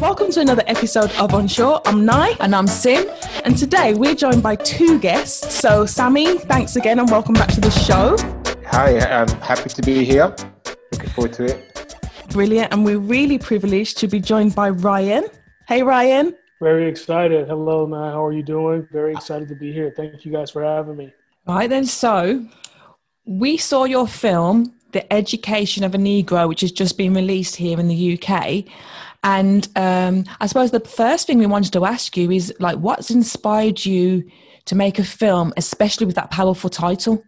Welcome to another episode of Unsure. I'm Nai. And I'm Sim. And today we're joined by two guests. So, Sammy, thanks again and welcome back to the show. Hi, I'm happy to be here. Looking forward to it. Brilliant. And we're really privileged to be joined by Ryan. Hey, Ryan. Very excited. Hello, Nai. How are you doing? Very excited to be here. Thank you guys for having me. Right then, so we saw your film, The Education of a Negro, which has just been released here in the UK. And um, I suppose the first thing we wanted to ask you is like, what's inspired you to make a film, especially with that powerful title?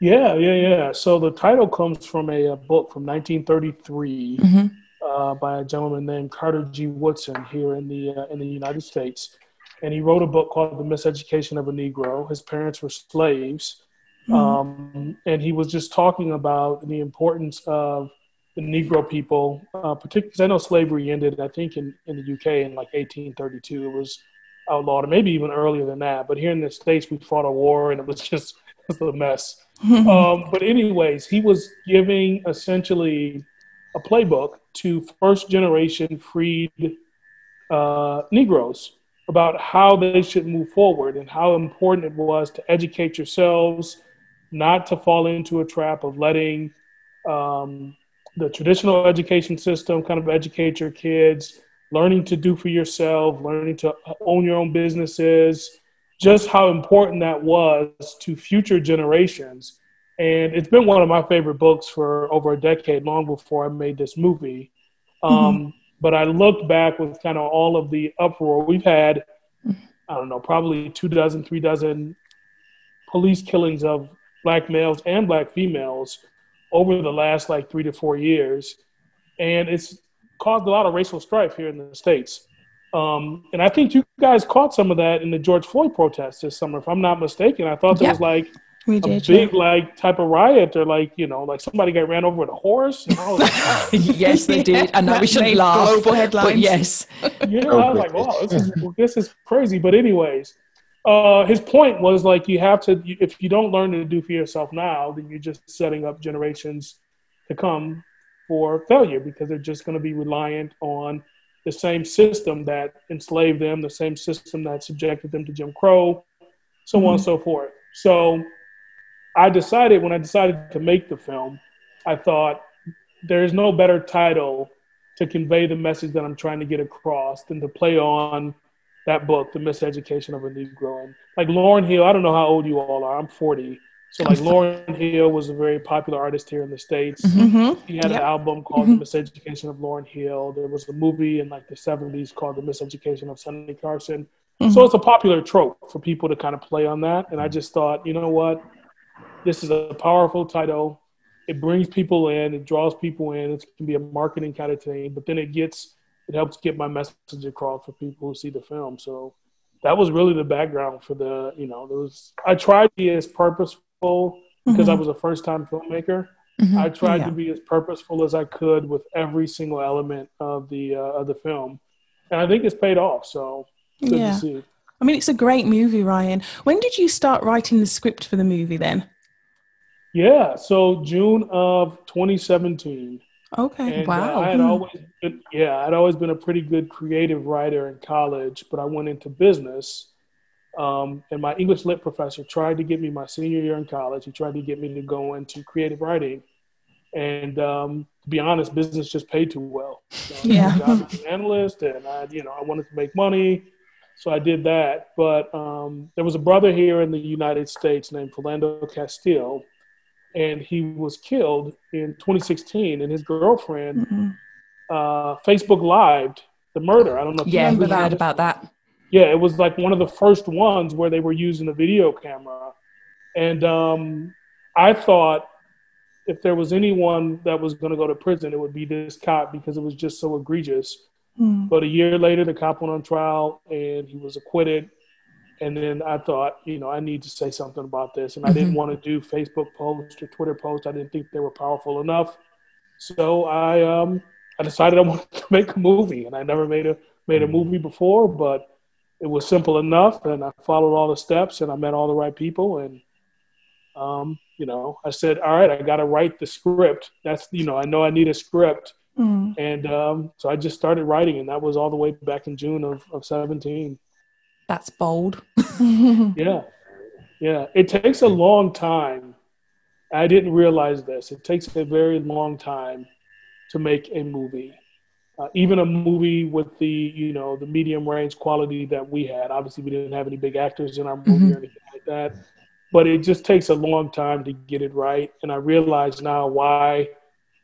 Yeah, yeah, yeah. So the title comes from a, a book from 1933 mm-hmm. uh, by a gentleman named Carter G. Woodson here in the uh, in the United States, and he wrote a book called The Miseducation of a Negro. His parents were slaves, mm-hmm. um, and he was just talking about the importance of the Negro people, uh, particularly because I know slavery ended, I think, in, in the UK in like 1832. It was outlawed, or maybe even earlier than that. But here in the States, we fought a war and it was just it was a mess. um, but, anyways, he was giving essentially a playbook to first generation freed uh, Negroes about how they should move forward and how important it was to educate yourselves, not to fall into a trap of letting um, the traditional education system, kind of educate your kids, learning to do for yourself, learning to own your own businesses, just how important that was to future generations. And it's been one of my favorite books for over a decade, long before I made this movie. Um, mm-hmm. But I looked back with kind of all of the uproar we've had. I don't know, probably two dozen, three dozen police killings of black males and black females over the last like three to four years, and it's caused a lot of racial strife here in the states. Um, and I think you guys caught some of that in the George Floyd protests this summer, if I'm not mistaken. I thought there was like we did, a big yeah. like type of riot, or like you know, like somebody got ran over with a horse. yes, they did. I know we shouldn't laugh, global headlines. but yes. Yeah, I was like, oh, this is this is crazy. But anyways, uh, his point was like you have to if you don't learn to do for yourself now, then you're just setting up generations to come for failure because they're just going to be reliant on the same system that enslaved them, the same system that subjected them to Jim Crow, so mm-hmm. on and mm-hmm. so forth. So I decided when I decided to make the film, I thought there is no better title to convey the message that I'm trying to get across than to play on that book, The Miseducation of a Negro. And like Lauryn Hill, I don't know how old you all are. I'm 40. So like Lauryn Hill was a very popular artist here in the States. Mm-hmm. He had yep. an album called mm-hmm. The Miseducation of Lauryn Hill. There was a movie in like the 70s called The Miseducation of Sonny Carson. Mm-hmm. So it's a popular trope for people to kind of play on that. And I just thought, you know what? This is a powerful title. It brings people in, it draws people in. It can be a marketing kind of thing, but then it gets it helps get my message across for people who see the film. So that was really the background for the, you know, there was, I tried to be as purposeful because mm-hmm. I was a first time filmmaker. Mm-hmm. I tried yeah. to be as purposeful as I could with every single element of the, uh, of the film. And I think it's paid off. So good yeah. to see. I mean, it's a great movie, Ryan. When did you start writing the script for the movie then? Yeah, so June of 2017. Okay. And, uh, wow. Uh, I had always been, yeah, I'd always been a pretty good creative writer in college, but I went into business. Um, and my English lit professor tried to get me my senior year in college. He tried to get me to go into creative writing. And um, to be honest, business just paid too well. So yeah. I was an analyst, and I, you know, I wanted to make money, so I did that. But um, there was a brother here in the United States named Philando Castile, and he was killed in 2016, and his girlfriend mm-hmm. uh, Facebook lived the murder. I don't know. if yeah, we heard about that. Yeah, it was like one of the first ones where they were using a video camera, and um, I thought if there was anyone that was going to go to prison, it would be this cop because it was just so egregious. Mm. But a year later, the cop went on trial and he was acquitted. And then I thought, you know, I need to say something about this. And I didn't mm-hmm. want to do Facebook posts or Twitter posts. I didn't think they were powerful enough. So I um I decided I wanted to make a movie. And I never made a made a movie before, but it was simple enough and I followed all the steps and I met all the right people and um, you know, I said, all right, I gotta write the script. That's you know, I know I need a script Mm. And um, so I just started writing, and that was all the way back in June of, of 17. That's bold. yeah. Yeah. It takes a long time. I didn't realize this. It takes a very long time to make a movie. Uh, even a movie with the you know the medium range quality that we had. Obviously, we didn't have any big actors in our movie mm-hmm. or anything like that, but it just takes a long time to get it right. And I realize now why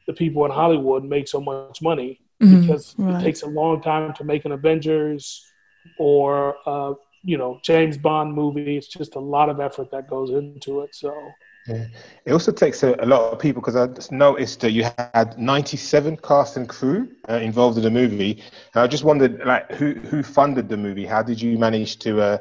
the people in Hollywood make so much money mm-hmm. because right. it takes a long time to make an Avengers or uh, you know James Bond movie. It's just a lot of effort that goes into it. So yeah. It also takes a, a lot of people because I just noticed that you had 97 cast and crew uh, involved in the movie. And I just wondered, like, who who funded the movie? How did you manage to, uh,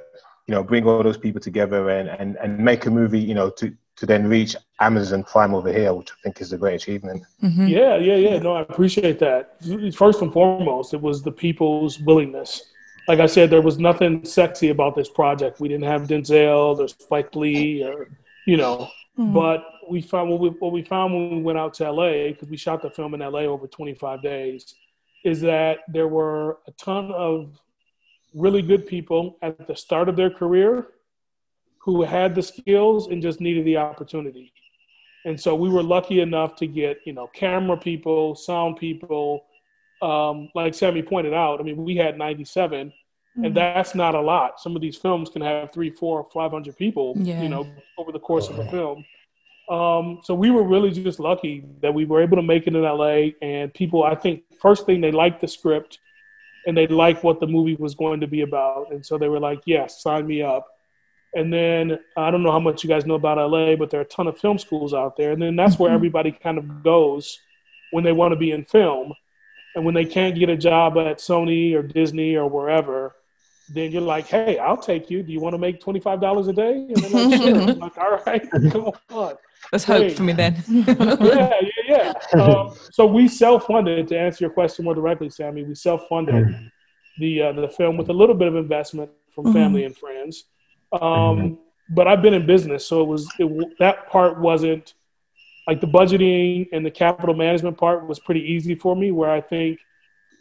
you know, bring all those people together and, and, and make a movie, you know, to, to then reach Amazon Prime over here, which I think is a great achievement. Mm-hmm. Yeah, yeah, yeah. No, I appreciate that. First and foremost, it was the people's willingness. Like I said, there was nothing sexy about this project. We didn't have Denzel or Spike Lee or, you know, Mm-hmm. But we found what we, what we found when we went out to LA because we shot the film in LA over 25 days is that there were a ton of really good people at the start of their career who had the skills and just needed the opportunity. And so we were lucky enough to get, you know, camera people, sound people. Um, like Sammy pointed out, I mean, we had 97, mm-hmm. and that's not a lot. Some of these films can have three, four, 500 people, yeah. you know, over the course of a film. Um, so we were really just lucky that we were able to make it in LA. And people, I think, first thing they liked the script and they liked what the movie was going to be about. And so they were like, yes, sign me up. And then I don't know how much you guys know about LA, but there are a ton of film schools out there. And then that's where mm-hmm. everybody kind of goes when they want to be in film. And when they can't get a job at Sony or Disney or wherever, then you're like, hey, I'll take you. Do you want to make $25 a day? And they're like, sure. I'm like, all right, come on. There's hope for me then. yeah, yeah, yeah. Um, so we self-funded to answer your question more directly, Sammy. We self-funded mm-hmm. the uh, the film with a little bit of investment from mm-hmm. family and friends. Um, mm-hmm. But I've been in business, so it was it, that part wasn't like the budgeting and the capital management part was pretty easy for me. Where I think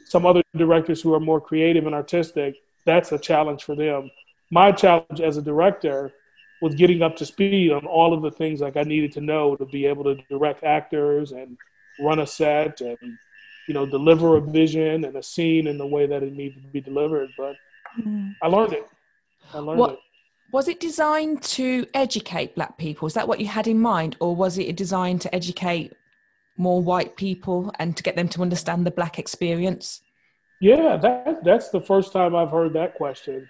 some other directors who are more creative and artistic, that's a challenge for them. My challenge as a director was getting up to speed on all of the things like I needed to know to be able to direct actors and run a set and you know deliver a vision and a scene in the way that it needed to be delivered. But mm. I learned it. I learned what, it. Was it designed to educate Black people? Is that what you had in mind, or was it designed to educate more white people and to get them to understand the Black experience? Yeah, that that's the first time I've heard that question.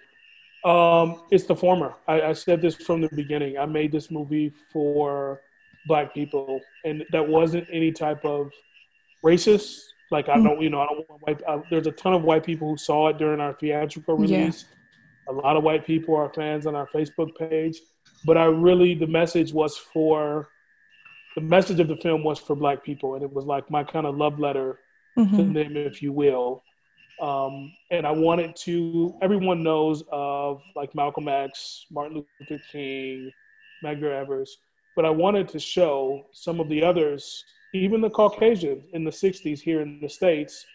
Um, it's the former. I, I, said this from the beginning. I made this movie for black people, and that wasn't any type of racist. Like I don't, you know, I don't want white. Uh, there's a ton of white people who saw it during our theatrical release. Yeah. A lot of white people are fans on our Facebook page, but I really the message was for the message of the film was for black people, and it was like my kind of love letter mm-hmm. to them, if you will. Um, and I wanted to, everyone knows of like Malcolm X, Martin Luther King, Medgar Evers, but I wanted to show some of the others, even the Caucasians in the 60s here in the States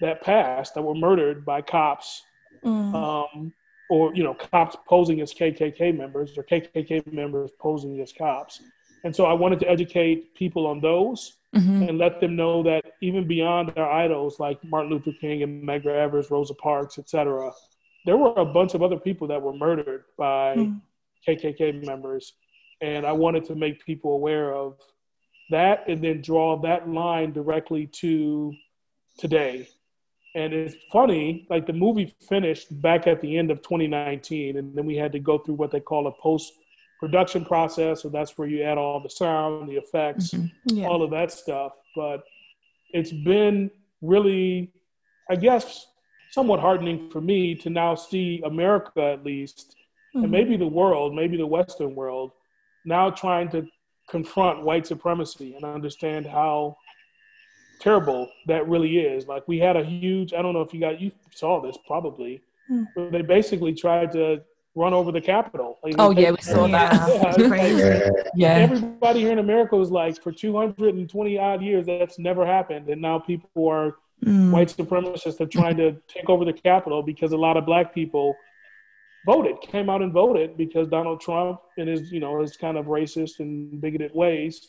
that passed, that were murdered by cops, mm. um, or, you know, cops posing as KKK members or KKK members posing as cops. And so I wanted to educate people on those mm-hmm. and let them know that even beyond our idols like Martin Luther King and Medgar Evers, Rosa Parks, etc., there were a bunch of other people that were murdered by mm. KKK members, and I wanted to make people aware of that, and then draw that line directly to today. And it's funny, like the movie finished back at the end of 2019, and then we had to go through what they call a post production process. So that's where you add all the sound, the effects, mm-hmm. yeah. all of that stuff. But it's been really, I guess, somewhat heartening for me to now see America at least, mm-hmm. and maybe the world, maybe the Western world, now trying to confront white supremacy and understand how terrible that really is. Like we had a huge, I don't know if you got you saw this probably, mm. they basically tried to run over the Capitol. Like, oh yeah, we saw that. Yeah, yeah. Everybody here in America was like, for 220 odd years, that's never happened, and now people are mm. white supremacists are trying to take over the Capitol because a lot of black people voted, came out and voted because Donald Trump and his, you know, his kind of racist and bigoted ways.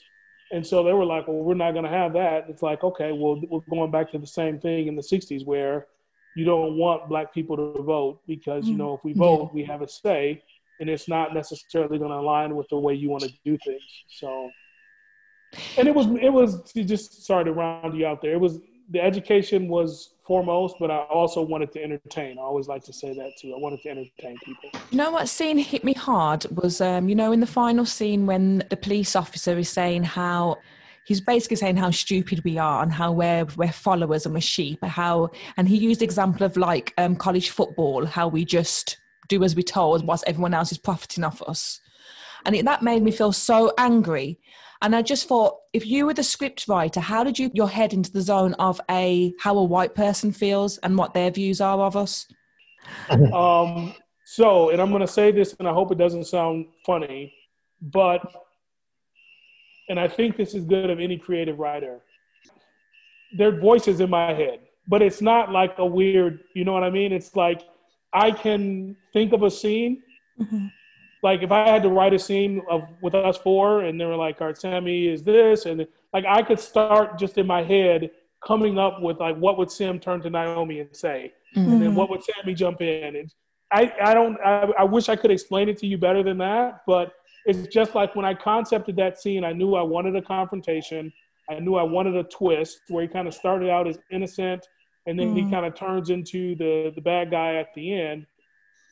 And so they were like, well, we're not going to have that. It's like, okay, well, we're going back to the same thing in the 60s where you don't want black people to vote because, you mm-hmm. know, if we vote, we have a say and it's not necessarily going to align with the way you want to do things. So, and it was, it was just sorry to round you out there. It was the education was foremost, but I also wanted to entertain. I always like to say that too. I wanted to entertain people. You know what scene hit me hard was, um, you know, in the final scene when the police officer is saying how he's basically saying how stupid we are and how we're we're followers and we're sheep. How and he used the example of like um, college football, how we just do as we're told whilst everyone else is profiting off us, and it, that made me feel so angry and I just thought, if you were the script writer, how did you your head into the zone of a how a white person feels and what their views are of us? um, so, and I'm going to say this, and I hope it doesn't sound funny, but, and I think this is good of any creative writer. Their voices in my head, but it's not like a weird, you know what I mean? It's like I can think of a scene. Mm-hmm like if I had to write a scene of with us four and they were like, "Our Sammy is this," and like I could start just in my head coming up with like what would Sam turn to Naomi and say, mm-hmm. and then what would Sammy jump in and I I don't I, I wish I could explain it to you better than that, but it's just like when I concepted that scene, I knew I wanted a confrontation. I knew I wanted a twist where he kind of started out as innocent and then mm-hmm. he kind of turns into the the bad guy at the end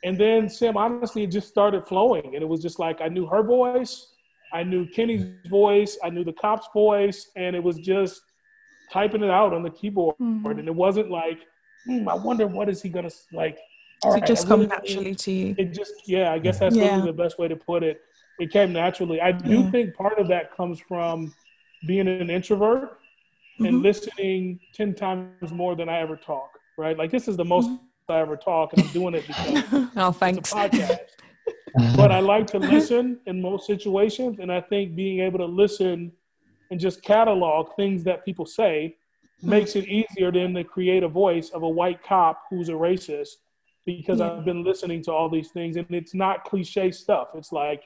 and then Sam, honestly, it just started flowing. And it was just like I knew her voice, I knew Kenny's voice, I knew the cop's voice, and it was just typing it out on the keyboard. Mm-hmm. And it wasn't like, hmm, I wonder what is he gonna like. All right, it just come naturally to you. It just yeah, I guess that's yeah. really the best way to put it. It came naturally. I do yeah. think part of that comes from being an introvert mm-hmm. and listening ten times more than I ever talk. Right, like this is the most mm-hmm. I ever talk, and I'm doing it because oh, thanks. it's a podcast. but I like to listen in most situations, and I think being able to listen and just catalog things that people say hmm. makes it easier than to create a voice of a white cop who's a racist because yeah. I've been listening to all these things and it's not cliche stuff. It's like,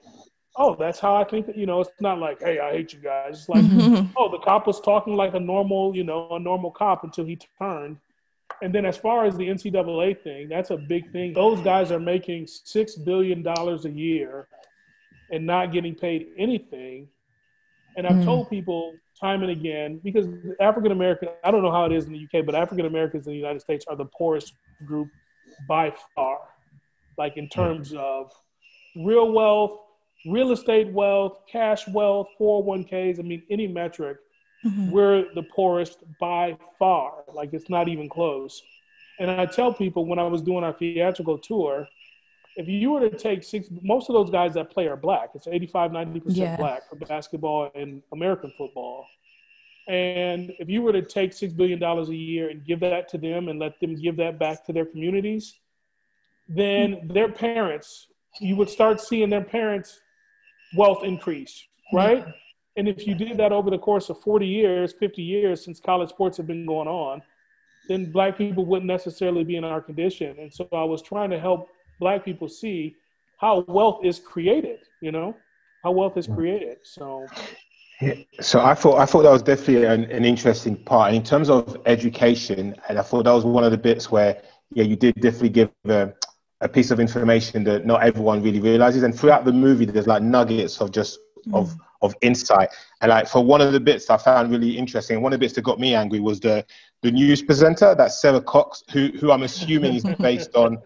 oh, that's how I think that, you know, it's not like, hey, I hate you guys. It's like, oh, the cop was talking like a normal, you know, a normal cop until he turned and then as far as the NCAA thing, that's a big thing. Those guys are making six billion dollars a year and not getting paid anything. And I've mm. told people time and again because African American, I don't know how it is in the UK, but African Americans in the United States are the poorest group by far, like in terms of real wealth, real estate wealth, cash wealth, 401ks. I mean, any metric Mm-hmm. We're the poorest by far. Like it's not even close. And I tell people when I was doing our theatrical tour, if you were to take six, most of those guys that play are black. It's 85, 90% yeah. black for basketball and American football. And if you were to take $6 billion a year and give that to them and let them give that back to their communities, then mm-hmm. their parents, you would start seeing their parents' wealth increase, right? And if you did that over the course of 40 years, 50 years since college sports have been going on, then black people wouldn't necessarily be in our condition. And so I was trying to help black people see how wealth is created, you know, how wealth is created. So yeah, so I thought I thought that was definitely an, an interesting part. And in terms of education, and I thought that was one of the bits where yeah, you did definitely give a, a piece of information that not everyone really realizes. And throughout the movie, there's like nuggets of just mm. of of insight. And like for one of the bits I found really interesting, one of the bits that got me angry was the the news presenter, that's Sarah Cox, who who I'm assuming is based on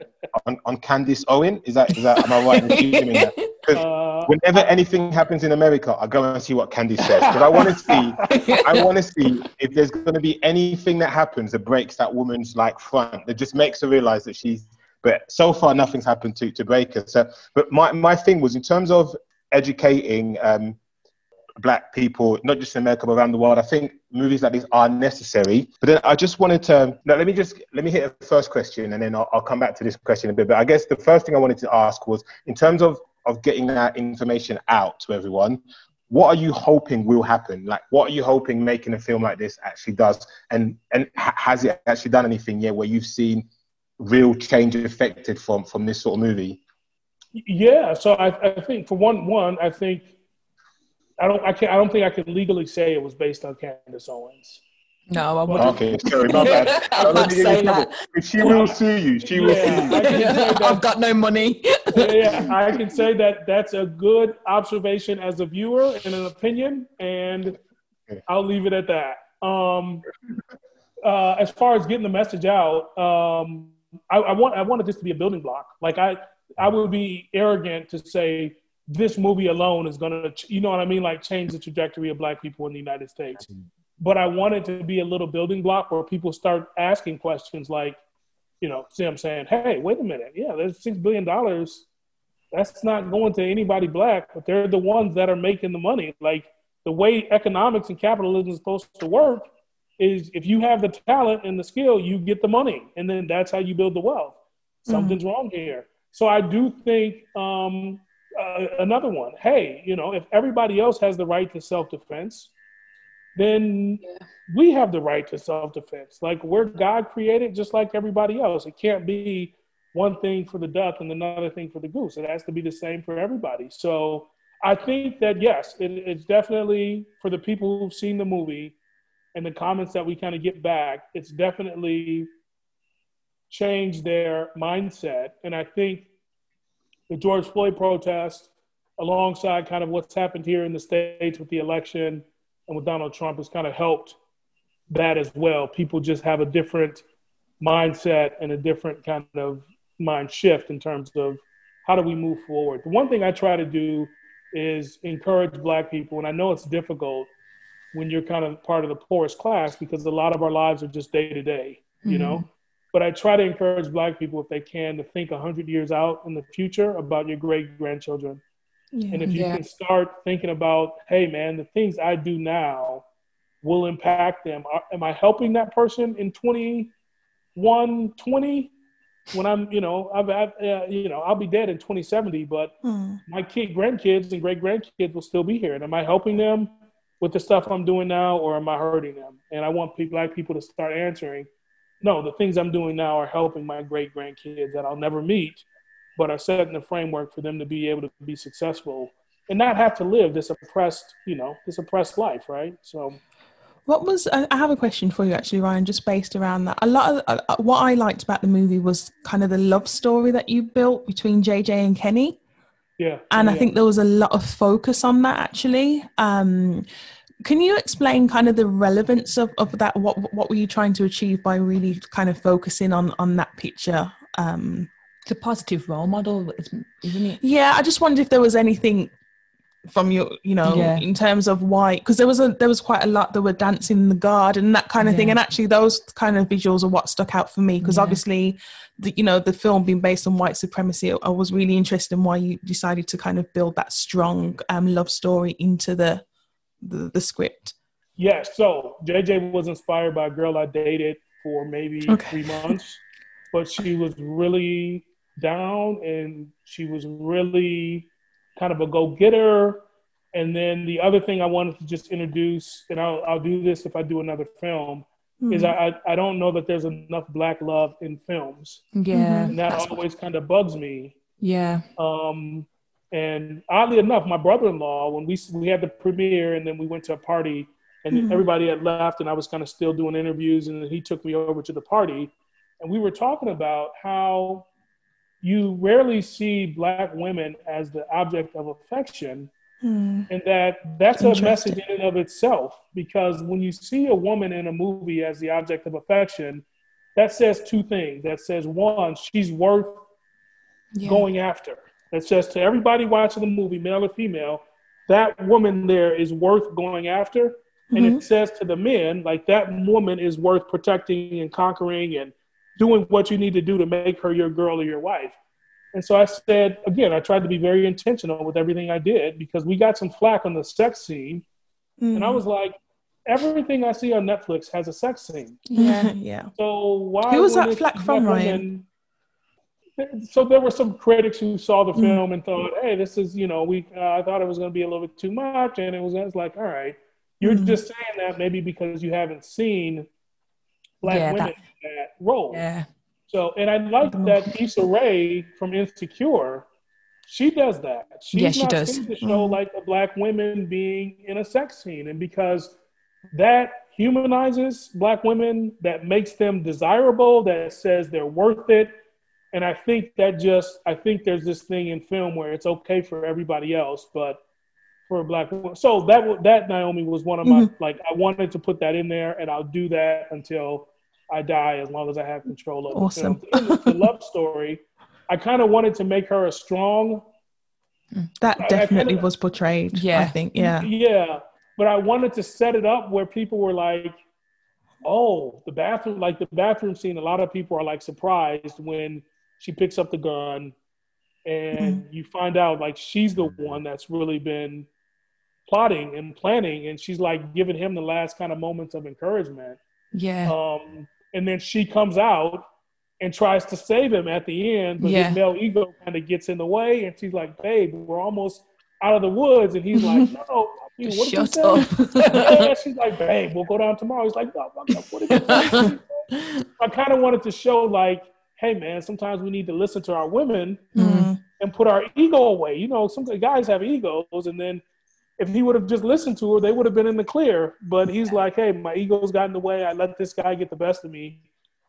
on, on Candace Owen. Is that is that am I right in assuming that? Because uh, whenever anything happens in America, I go and see what Candace says because I want to see I want to see if there's going to be anything that happens that breaks that woman's like front that just makes her realize that she's. But so far, nothing's happened to to break her. So, but my my thing was in terms of educating um, black people, not just in America but around the world. I think movies like these are necessary. But then I just wanted to now let me just let me hit the first question, and then I'll, I'll come back to this question a bit. But I guess the first thing I wanted to ask was in terms of of getting that information out to everyone. What are you hoping will happen? Like, what are you hoping making a film like this actually does? And and has it actually done anything yet where you've seen real change affected from from this sort of movie? Yeah, so I, I think for one, one I think I don't I can't I don't think I can legally say it was based on Candace Owens. No, I wouldn't. Okay, sorry, my bad. I I'm not saying that. She will sue you. She will Yeah, sue you. That, I've got no money. yeah, yeah, I can say that that's a good observation as a viewer and an opinion, and I'll leave it at that. Um, uh, as far as getting the message out, um, I, I want I wanted this to be a building block. Like I, I would be arrogant to say this movie alone is gonna, you know what I mean, like change the trajectory of Black people in the United States. But I want it to be a little building block where people start asking questions like, you know, see, I'm saying, hey, wait a minute, yeah, there's six billion dollars. That's not going to anybody black, but they're the ones that are making the money. Like the way economics and capitalism is supposed to work is if you have the talent and the skill, you get the money, and then that's how you build the wealth. Something's wrong here. So I do think um, uh, another one. Hey, you know, if everybody else has the right to self defense, then we have the right to self defense. Like we're God created, just like everybody else. It can't be one thing for the duck and another thing for the goose. It has to be the same for everybody. So I think that yes, it, it's definitely for the people who've seen the movie and the comments that we kind of get back. It's definitely changed their mindset, and I think the George Floyd protest, alongside kind of what's happened here in the states with the election and with Donald Trump, has kind of helped that as well. People just have a different mindset and a different kind of mind shift in terms of how do we move forward. The one thing I try to do is encourage Black people, and I know it's difficult when you're kind of part of the poorest class because a lot of our lives are just day to day, you know. Mm-hmm. But I try to encourage Black people, if they can, to think 100 years out in the future about your great grandchildren. And if you Yeah. can start thinking about, hey, man, the things I do now will impact them. Are- Am I helping that person in 21, 20? When I'm, you know, I've, I've uh, you know, I'll be dead in 2070, but Hmm. my kid, grandkids and great grandkids will still be here. And am I helping them with the stuff I'm doing now, or am I hurting them? And I want people, black people to start answering, no, the things I'm doing now are helping my great grandkids that I'll never meet, but are setting the framework for them to be able to be successful and not have to live this oppressed, you know, this oppressed life, right? So What was I have a question for you actually, Ryan, just based around that. A lot of uh, uh, what I liked about the movie was kind of the love story that you built between JJ and Kenny. yeah, and I think there was a lot of focus on that actually. Um, can you explain kind of the relevance of, of that? What what were you trying to achieve by really kind of focusing on on that picture? Um, It's a positive role model, isn't it? yeah, I just wondered if there was anything from your, you know, Yeah. in terms of why, because there was a there was quite a lot that were dancing in the garden and that kind of thing, and actually those kind of visuals are what stuck out for me because Yeah. obviously, the, you know, the film being based on white supremacy, I was really interested in why you decided to kind of build that strong um, love story into the the, the script. Yeah, so JJ was inspired by a girl I dated for maybe Okay. three months, but she was really down and she was really kind of a go getter. And then the other thing I wanted to just introduce, and I'll, I'll do this if I do another film, is I, I, I don't know that there's enough black love in films. Yeah, And that always kind of bugs me. yeah, Um, and oddly enough, my brother-in-law, when we we had the premiere, and then we went to a party, and everybody had left, and I was kind of still doing interviews, and he took me over to the party, and we were talking about how you rarely see black women as the object of affection, Mm. and that that's a message in and of itself. Because when you see a woman in a movie as the object of affection, that says two things. That says one, she's worth yeah. going after. That says to everybody watching the movie, male or female, that woman there is worth going after. And it says to the men, like that woman is worth protecting and conquering and doing what you need to do to make her your girl or your wife. And so I said, again, I tried to be very intentional with everything I did because we got some flack on the sex scene. Mm. And I was like, everything I see on Netflix has a sex scene. Yeah. yeah. So why Who was that flack from, Ryan? So there were some critics who saw the mm. film and thought, "Hey, this is you know, we uh, I thought it was going to be a little bit too much," and it was, was like, "All right, you're mm. just saying that maybe because you haven't seen black yeah, women that, in that role." Yeah. So, and I like that Issa Rae from Insecure, she does that. She's yeah, she not does. to show mm like a black women being in a sex scene, and because that humanizes black women, that makes them desirable, that says they're worth it. And I think that just, I think there's this thing in film where it's okay for everybody else, but for a black woman. So that that Naomi was one of my mm-hmm. like I wanted to put that in there, and I'll do that until I die as long as I have control of awesome. the the love story. I kind of wanted to make her a strong. That definitely kinda, was portrayed. Yeah, I think. Yeah, yeah. But I wanted to set it up where people were like, "Oh, the bathroom!" Like the bathroom scene. A lot of people are like surprised when she picks up the gun, and mm-hmm. you find out like she's the one that's really been plotting and planning, and she's like giving him the last kind of moments of encouragement. Yeah. Um, and then she comes out and tries to save him at the end, but yeah. his male ego kind of gets in the way, and she's like, "Babe, we're almost out of the woods," and he's like, "No." what Shut up. yeah, she's like, babe, we'll go down tomorrow. He's like, no, what are you I kind of wanted to show, like, hey, man, sometimes we need to listen to our women mm-hmm. and put our ego away. You know, some guys have egos, and then if he would have just listened to her, they would have been in the clear. But he's like, hey, my ego's got in the way. I let this guy get the best of me.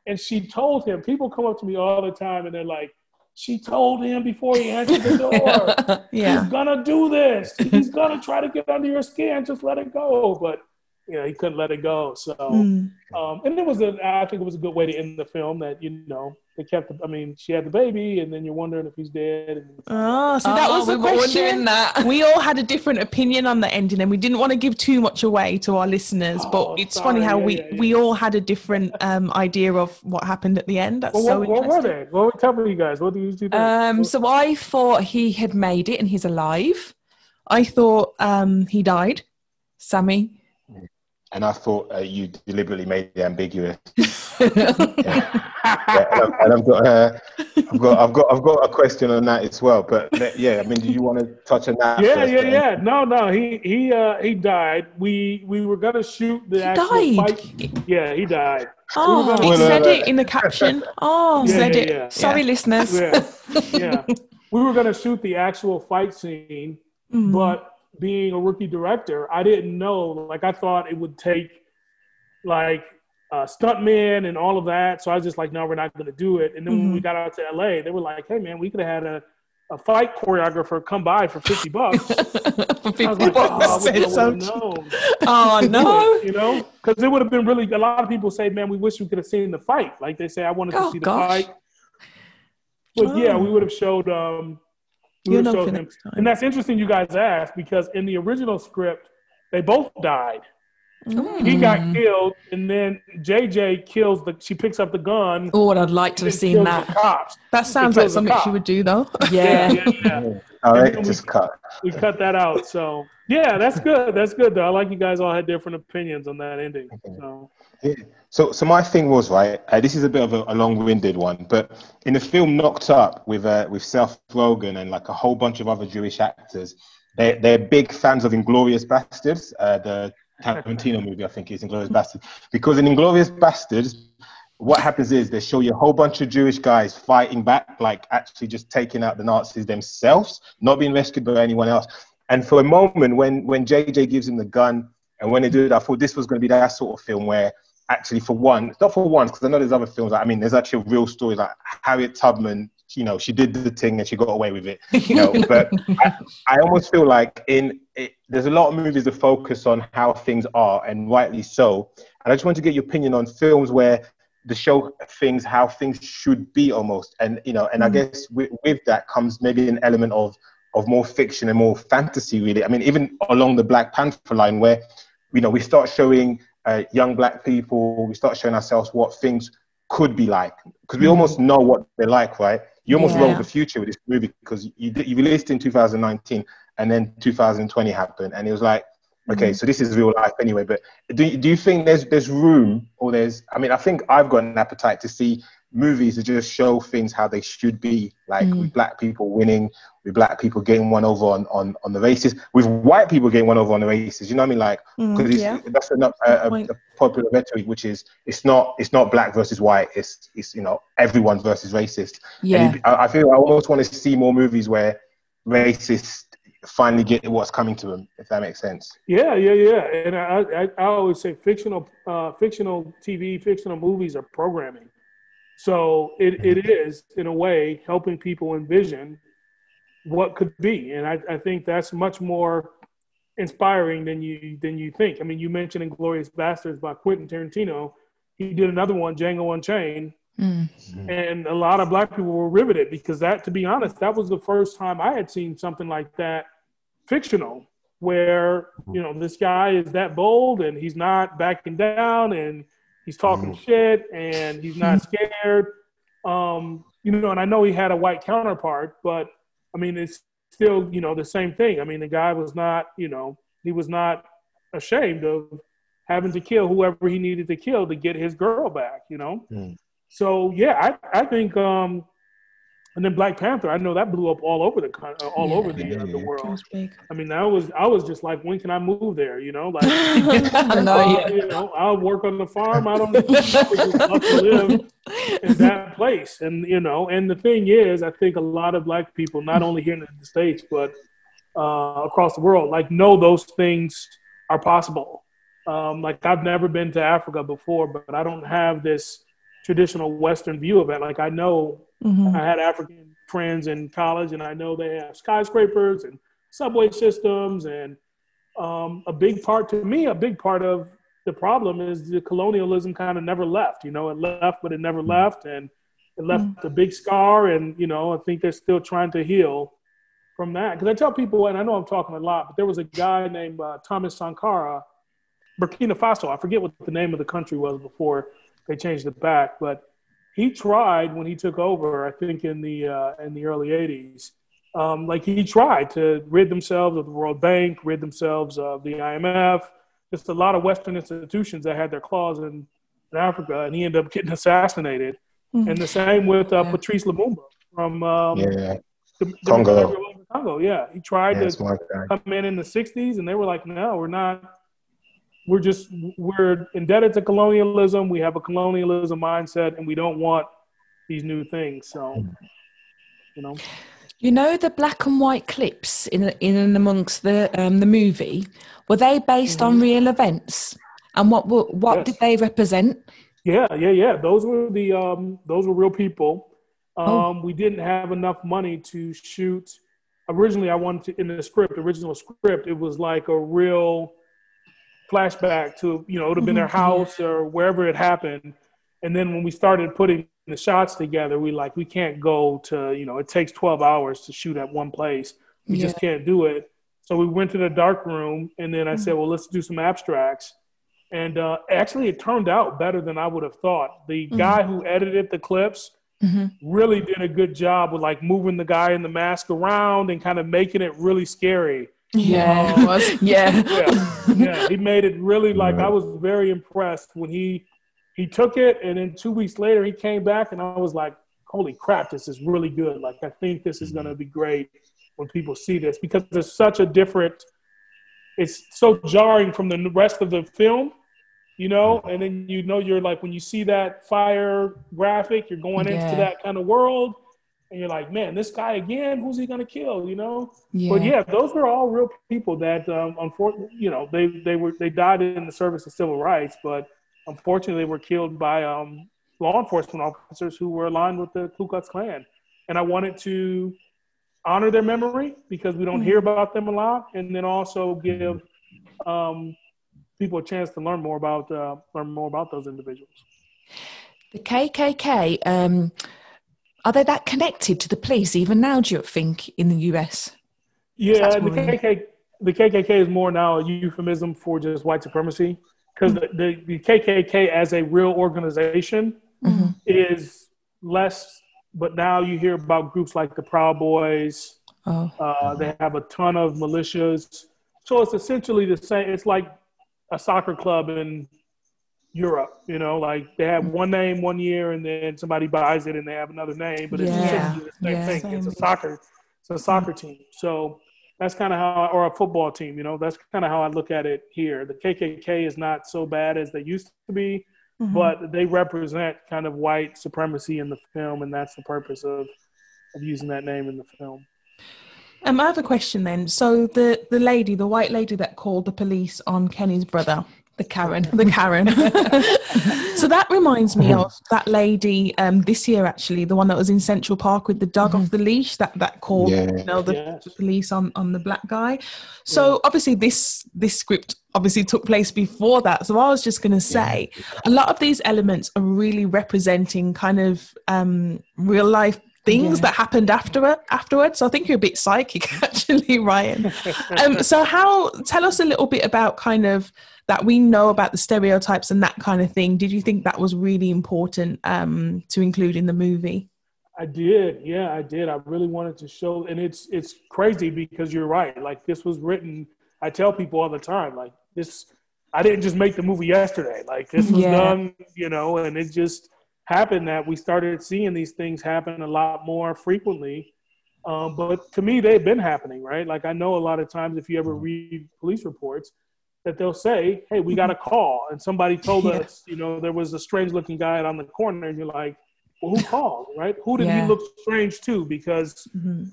And she told him, people come up to me all the time and they're like, she told him before he answered the door, yeah. he's gonna do this. He's gonna try to get under your skin. Just let it go. But you know, he couldn't let it go. So, mm. um, and it was a, I think it was a good way to end the film that, you know, they kept, the, I mean, she had the baby and then you're wondering if he's dead. And, oh, so that oh, was the we question. That. We all had a different opinion on the ending and we didn't want to give too much away to our listeners, oh, but it's sorry. funny how yeah, we, yeah, yeah. we all had a different um, idea of what happened at the end. That's well, so what, what were they? What were tell you guys? What did you do? Um, so I thought he had made it and he's alive. I thought um, he died. Sammy? And I thought uh, you deliberately made it ambiguous. yeah. Yeah, and I've got, uh, I've got, I've got, I've got a question on that as well. But yeah, I mean, do you want to touch on that? Yeah, yeah, yeah. No, no, he he uh, he died. We we were gonna shoot the he actual died. fight. Yeah, he died. Oh, we said it in the caption. Oh, yeah, said yeah, it. Yeah. Sorry, listeners. Yeah, yeah. We were gonna shoot the actual fight scene, mm. but being a rookie director, I didn't know. Like I thought it would take like uh, stuntmen and all of that. So I was just like, no, we're not going to do it. And then mm-hmm. when we mm-hmm. got out to LA, they were like, hey man, we could have had a, a fight choreographer come by for 50 bucks. for 50 like, bucks. Oh, oh no. you know, because it would have been really, a lot of people say, man, we wish we could have seen the fight. Like they say, I wanted oh, to see the gosh. fight. But oh. yeah, we would have showed um, you know, him. And that's interesting you guys asked because in the original script, they both died. Mm. He got killed, and then JJ kills the. She picks up the gun. Oh, what I'd like to have seen that. That sounds like something she would do, though. Yeah, yeah, yeah. yeah. All right, just we, cut. We cut that out. So yeah, that's good. That's good though. I like you guys all had different opinions on that ending. So. Yeah. So, so my thing was right. Uh, this is a bit of a, a, long-winded one, but in the film Knocked Up with uh, with Seth Rogen and like a whole bunch of other Jewish actors, they they're big fans of Inglourious Basterds, uh, the Tarantino movie. I think is Inglourious Basterds, because in Inglourious Basterds, what happens is they show you a whole bunch of Jewish guys fighting back, like actually just taking out the Nazis themselves, not being rescued by anyone else. And for a moment, when when JJ gives him the gun, and when they do it, I thought this was going to be that sort of film where actually for one, not for once, because I know there's other films. Like, I mean, there's actually a real story like Harriet Tubman. You know, she did the thing and she got away with it. You know, but I, I, almost feel like in it, there's a lot of movies that focus on how things are, and rightly so. And I just want to get your opinion on films where the show things how things should be almost, and you know, and mm. I guess with, with that comes maybe an element of of more fiction and more fantasy. Really, I mean, even along the Black Panther line, where you know we start showing uh, young black people, we start showing ourselves what things could be like because we mm almost know what they're like, right? You almost Yeah. wrote the future with this movie because you did- you released in 2019 and then 2020 happened, and it was like, okay, so this is real life anyway. But do you- do you think there's there's room or there's? I mean, I think I've got an appetite to see movies that just show things how they should be, like with black people winning, with black people getting one over on on, on the races, with white people getting one over on the races. You know what I mean? Like Mm, because yeah. that's a, a, a, a popular rhetoric, which is it's not it's not black versus white. It's it's you know everyone versus racist. And Yeah. you- I, I feel I almost want to see more movies where racists finally get what's coming to them, if that makes sense. Yeah, yeah, yeah. And I, I, I always say fictional, uh, fictional TV, fictional movies are programming. So it, it is, in a way, helping people envision what could be. And I, I think that's much more inspiring than you than you think. I mean, you mentioned Inglourious Basterds by Quentin Tarantino. He did another one, Django Unchained, Mm. and a lot of black people were riveted because that, to be honest, that was the first time I had seen something like that fictional, where you know this guy is that bold and he's not backing down and he's talking shit and he's not scared. Um, you know, and I know he had a white counterpart, but I mean, it's still you know the same thing. I mean, the guy was not, you know, he was not ashamed of having to kill whoever he needed to kill to get his girl back. You know. Mm. So yeah, I, I think um, and then Black Panther, I know that blew up all over the uh, all Yeah. over the, uh, Yeah, the world. was. I mean, I was I was just like, when can I move there? You know, like I know, uh, yeah. you know, I'll work on the farm. I don't I love to live in that place. And you know, and the thing is, I think a lot of black people, not only here in the states, but uh, across the world, like know those things are possible. Um, like I've never been to Africa before, but I don't have this traditional Western view of it. Like I know Mhm. I had African friends in college, and I know they have skyscrapers and subway systems. And um, a big part, to me, a big part of the problem is the colonialism kind of never left. You know, it left, but it never left, and it left a big scar. And you know, I think they're still trying to heal from that. Because I tell people, and I know I'm talking a lot, but there was a guy named uh, Thomas Sankara, Burkina Faso. I forget what the name of the country was before they changed it back, but he tried when he took over. I think in the uh, in the early '80s, um, like he tried to rid themselves of the World Bank, rid themselves of the IMF, just a lot of Western institutions that had their claws in, in Africa, and he ended up getting assassinated. Mhm. And the same with uh, Yeah. Patrice Lumumba from um, Yeah, the, the Congo. Democratic Republic of Congo. Yeah, he tried yeah, to it's my guy. come in in the 60s and they were like no we're not we're just we're indebted to colonialism. We have a colonialism mindset and we don't want these new things. So you know. You know the black and white clips in in and amongst the um, the movie? Were they based on real events? And what were, what Yes. did they represent? yeah yeah yeah. Those were the um those were real people. Um Oh. we didn't have enough money to shoot. Originally i wanted to in the script original script it was like a real flashback to you know it would have been their house or wherever it happened. And then when we started putting the shots together we like we can't go to you know it takes 12 hours to shoot at one place. We just can't do it. So we went to the dark room and then i said well let's do some abstracts. And uh, actually it turned out better than i would have thought. The guy who edited the clips Mhm. really did a good job with like moving the guy in the mask around and kind of making it really scary Yeah, Um. Yeah. yeah, yeah. He made it really like I was very impressed when he he took it, and then two weeks later he came back, and I was like, "Holy crap, this is really good!" Like I think this is going to be great when people see this because there's such a different. It's so jarring from the rest of the film, you know, and then you know you're like when you see that fire graphic, you're going Yeah. into that kind of world. And you're like, man, this guy again, who's he gonna kill? You know? Yeah. But yeah, those were all real people that, um, unfortunately, you know, they they were they died in the service of civil rights, but unfortunately, they were killed by um, law enforcement officers who were aligned with the Ku Klux Klan. And I wanted to honor their memory because we don't hear about them a lot, and then also give um, people a chance to learn more about uh, learn more about those individuals. The KKK, um, are they that connected to the police even now, do you think, in the US? Yeah, the. KKK, the KKK is more now a euphemism for just white supremacy because the, the, the KKK as a real organization Mhm. is less but now you hear about groups like the Proud Boys. Oh. Uh, they have a ton of militias. So it's essentially the same. It's like a soccer club in Europe. You know, like they have one name one year, and then somebody buys it, and they have another name, but it's Yeah. the same Yeah. thing. It's a soccer. It's a soccer team. So that's kind of how, or a football team. You know, that's kind of how I look at it here. The KKK is not so bad as they used to be, Mhm. but they represent kind of white supremacy in the film, and that's the purpose of of using that name in the film. Um, I have a question then. So the the lady, the white lady that called the police on Kenny's brother, The Karen. the Karen. so that reminds me of that lady um, this year, actually, the one that was in Central Park with the dog off the leash that that called Yeah. you know, the, Yes. the police on on the black guy. So obviously this this script obviously took place before that. So I was just going to say, a lot of these elements are really representing kind of um, real life things Yeah. that happened after afterwards. So I think you're a bit psychic, actually, Ryan. Um, so how? Tell us a little bit about kind of that we know about the stereotypes and that kind of thing. Did you think that was really important um, to include in the movie? I did, yeah, I did. I really wanted to show, and it's it's crazy because you're right. Like this was written. I tell people all the time, like this. I didn't just make the movie yesterday. Like this was Yeah. done, you know, and it just happened that we started seeing these things happen a lot more frequently. Um, but to me, they've been happening, right? Like I know a lot of times, if you ever read police reports, that they'll say, "Hey, we got a call, and somebody told Yeah. us, you know, there was a strange-looking guy on the corner," and you're like, "Well, who called, right? Who did Yeah. he look strange to?" Because hmm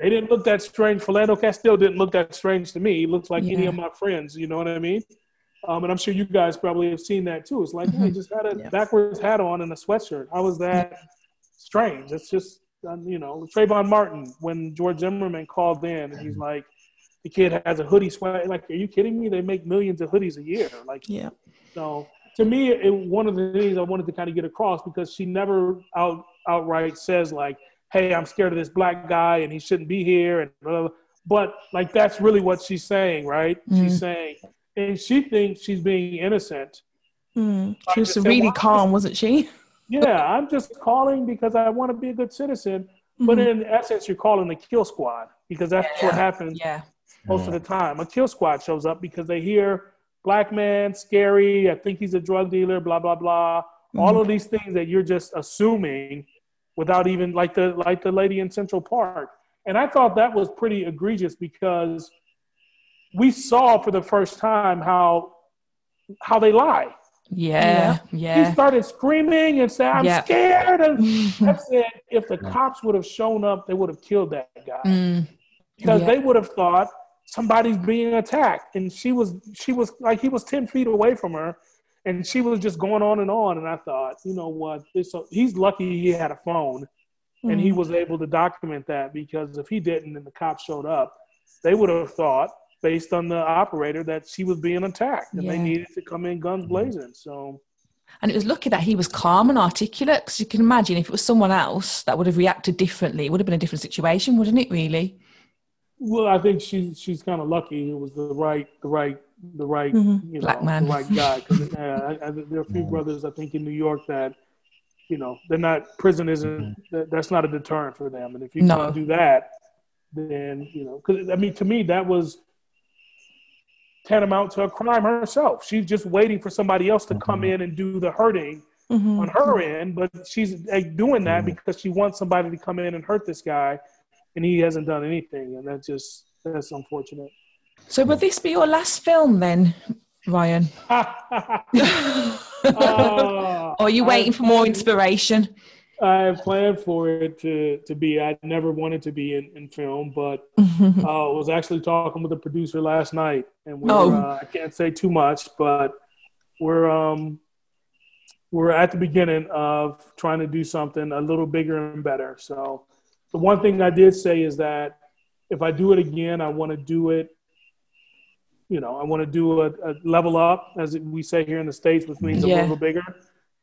they didn't look that strange. Philando Castile didn't look that strange to me. He looks like any of my friends. You know what I mean? Um, and I'm sure you guys probably have seen that too. It's like, hey, just had a Yeah. backwards hat on and a sweatshirt. How was that strange? It's just, um, you know, Trayvon Martin when George Zimmerman called in and he's like, the kid has a hoodie sweat. Like, are you kidding me? They make millions of hoodies a year. Like, Yeah. so to me, it, one of the things I wanted to kind of get across because she never out outright says like, "Hey, I'm scared of this black guy and he shouldn't be here," and blah, blah, blah. but like that's really what she's saying, right? She's saying, and she thinks she's being innocent. Mm. She was just said, really why- calm, wasn't she? Yeah, I'm just calling because I want to be a good citizen. But in essence, you're calling the kill squad because that's what happens Yeah. most of the time. A kill squad shows up because they hear black man, scary, I think he's a drug dealer, blah, blah, blah. All of these things that you're just assuming without even like the like the lady in Central Park. And I thought that was pretty egregious because we saw for the first time how how they lie. Yeah. He Yeah. He started screaming and said, I'm Yeah. scared. And I said, if the cops would have shown up, they would have killed that guy Mm. because Yeah. they would have thought somebody's being attacked and she was she was like he was 10 feet away from her and she was just going on and on and i thought you know what this he's lucky he had a phone and he was able to document that because if he didn't and the cops showed up they would have thought based on the operator that she was being attacked and they needed to come in guns blazing so And it was lucky that he was calm and articulate because you can imagine if it was someone else that would have reacted differently, it would have been a different situation, wouldn't it, really? well i think she she's kind of lucky it was the right the right the right Mhm. you know Black man. the right guy 'Cause, uh, I, I, there are a few brothers i think in new york that you know they're not prison isn't that, that's not a deterrent for them and if you No. can't do that then you know because i mean to me that was tantamount to a crime herself she's just waiting for somebody else to come in and do the hurting Mhm. on her end but she's like, doing that because she wants somebody to come in and hurt this guy and he hasn't done anything and that's just that's unfortunate So, will this be your last film then, Ryan? Uh, Or are you waiting for more inspiration? I planned for it to, to be. I never wanted to be in, in film, but uh, I was actually talking with the producer last night, and we're, Oh. uh, I can't say too much, but we're um, we're at the beginning of trying to do something a little bigger and better. So, the one thing I did say is that if I do it again, I want to do it. You know, I want to do a, a level up, as we say here in the states, which means Yeah. a little bigger.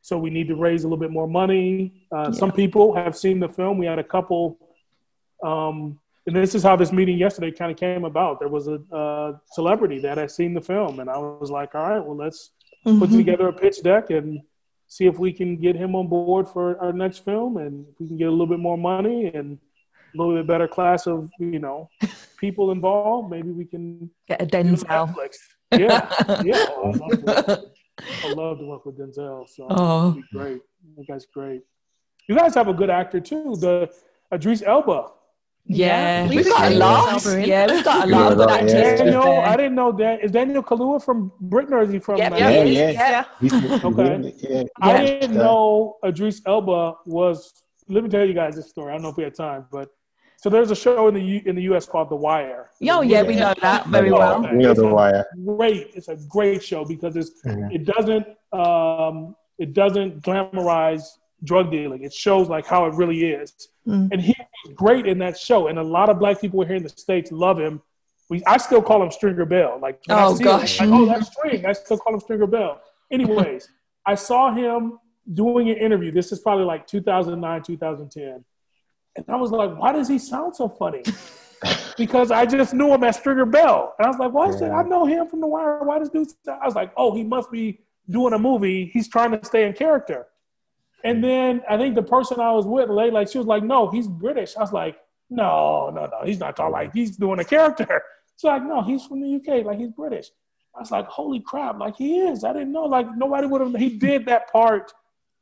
So we need to raise a little bit more money. Uh, Yeah. Some people have seen the film. We had a couple, um, and this is how this meeting yesterday kind of came about. There was a, uh celebrity that had seen the film, and I was like, "All right, well, let's put Mhm. together a pitch deck and see if we can get him on board for our next film, and we can get a little bit more money and a little bit better class of you know people involved. Maybe we can get a Denzel. Yeah, yeah. I, love to work, I love to work with Denzel. So Oh. it'd great. That guy's great. You guys have a good actor too. The Idris Elba. Yeah, We we've did got a lot. Yeah, we've got a lot of good actors. to Daniel, fair. I didn't know that. Is Daniel Kaluuya from Britain or is he from? Yep, uh, Yeah, yeah, yeah. yeah. Okay. yeah. I didn't know Idris Elba was. Let me tell you guys this story. I don't know if we had time, but so there's a show in the U, in the U.S. called The Wire. Oh, yeah, we know that very well. We know the wire. Great. It's a great show because it's Mhm. it doesn't um, it doesn't glamorize drug dealing. It shows like how it really is. Mm. And he was great in that show. And a lot of black people here in the states love him. We I still call him Stringer Bell. Like when I Oh, see gosh. him, like, oh that's String. I still call him Stringer Bell. Anyways, I saw him doing an interview. This is probably like 2009, 2010. And I was like, why does he sound so funny? because I just knew him as Stringer Bell. And I was like, why is that? I know him from The Wire. Why does dude sound? I was like, oh, he must be doing a movie. He's trying to stay in character. And hmm. then I think the person I was with, lady, like she was like, no, he's British. I was like, no, no, no, he's not talking like he's doing a character. She's like, no, he's from the UK, like he's British. I was like, holy crap, like he is. I didn't know, like nobody would have. He did that part,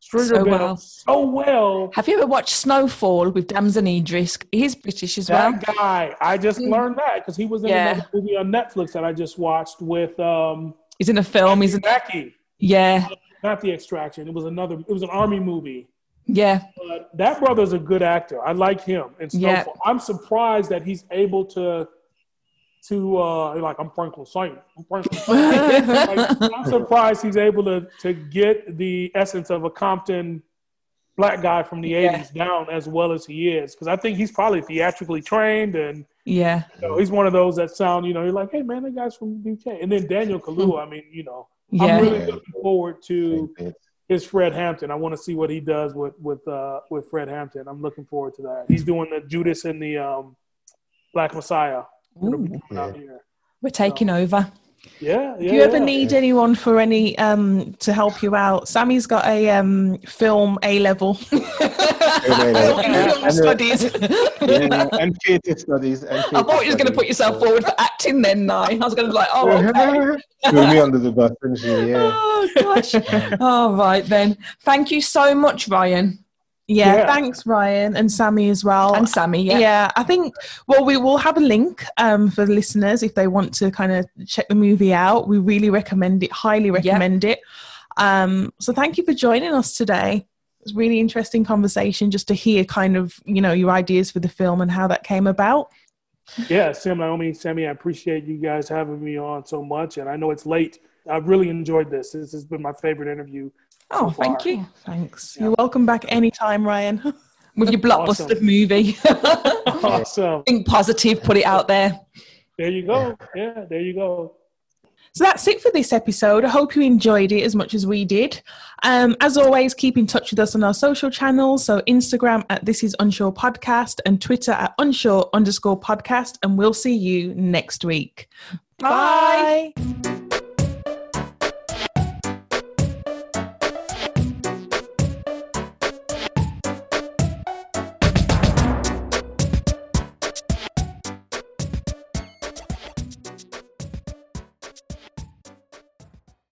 Stringer So Bell, well. so well. Have you ever watched Snowfall with Damson Idris? He's British as well. That guy, I just learned that because he was in Yeah. another movie on Netflix that I just watched with um, He's in a film. He's in, Mackie. yeah, Not the Extraction. It was another. It was an army movie. yeah, But that brother's a good actor. I like him. And Yeah. Snowfall. I'm surprised that he's able to to uh like I'm Franklin Saint. I'm Franklin Saint. like, I'm surprised he's able to to get the essence of a Compton black guy from the Yeah. 80s down as well as he is. Because I think he's probably theatrically trained and yeah. you know, he's one of those that sound, you know, you're like, hey man, that guy's from the UK. And then Daniel Kaluuya, I mean, you know, Yeah. I'm really Yeah. looking forward to is Fred Hampton. I want to see what he does with with uh, with Fred Hampton. I'm looking forward to that. He's doing the Judas and the um, Black Messiah. It'll be Ooh, here. we're taking over. Yeah, yeah. Do you ever yeah. need anyone for any um to help you out? Sammy's got a um film A level And, studies. yeah, and theatre studies. And I thought you were going to put yourself forward for acting then, Nye. I was going to be like, oh, okay. Threw me under the bus, didn't she? Yeah. Oh, gosh. All right, then. Thank you so much, Ryan. Yeah, Yeah. thanks Ryan and Sammy as well. And Sammy, yeah. yeah. I think well we will have a link um for the listeners if they want to kind of check the movie out. We really recommend it, highly recommend it. Um so thank you for joining us today. It was really interesting conversation just to hear kind of, you know, your ideas for the film and how that came about. Yeah, Sam Naomi, Sammy, I appreciate you guys having me on so much. And I know it's late. I've really enjoyed this. This has been my favorite interview. Oh, so thank far. you. Thanks. Yeah. You're welcome back anytime, Ryan. With your blockbuster Awesome. movie. Awesome. Think positive, put it out there. There you go. Yeah, there you go. So that's it for this episode. I hope you enjoyed it as much as we did. Um, as always, keep in touch with us on our social channels. So Instagram at This Is Unsure Podcast and Twitter at Unsure underscore podcast. And we'll see you next week. Bye. Bye.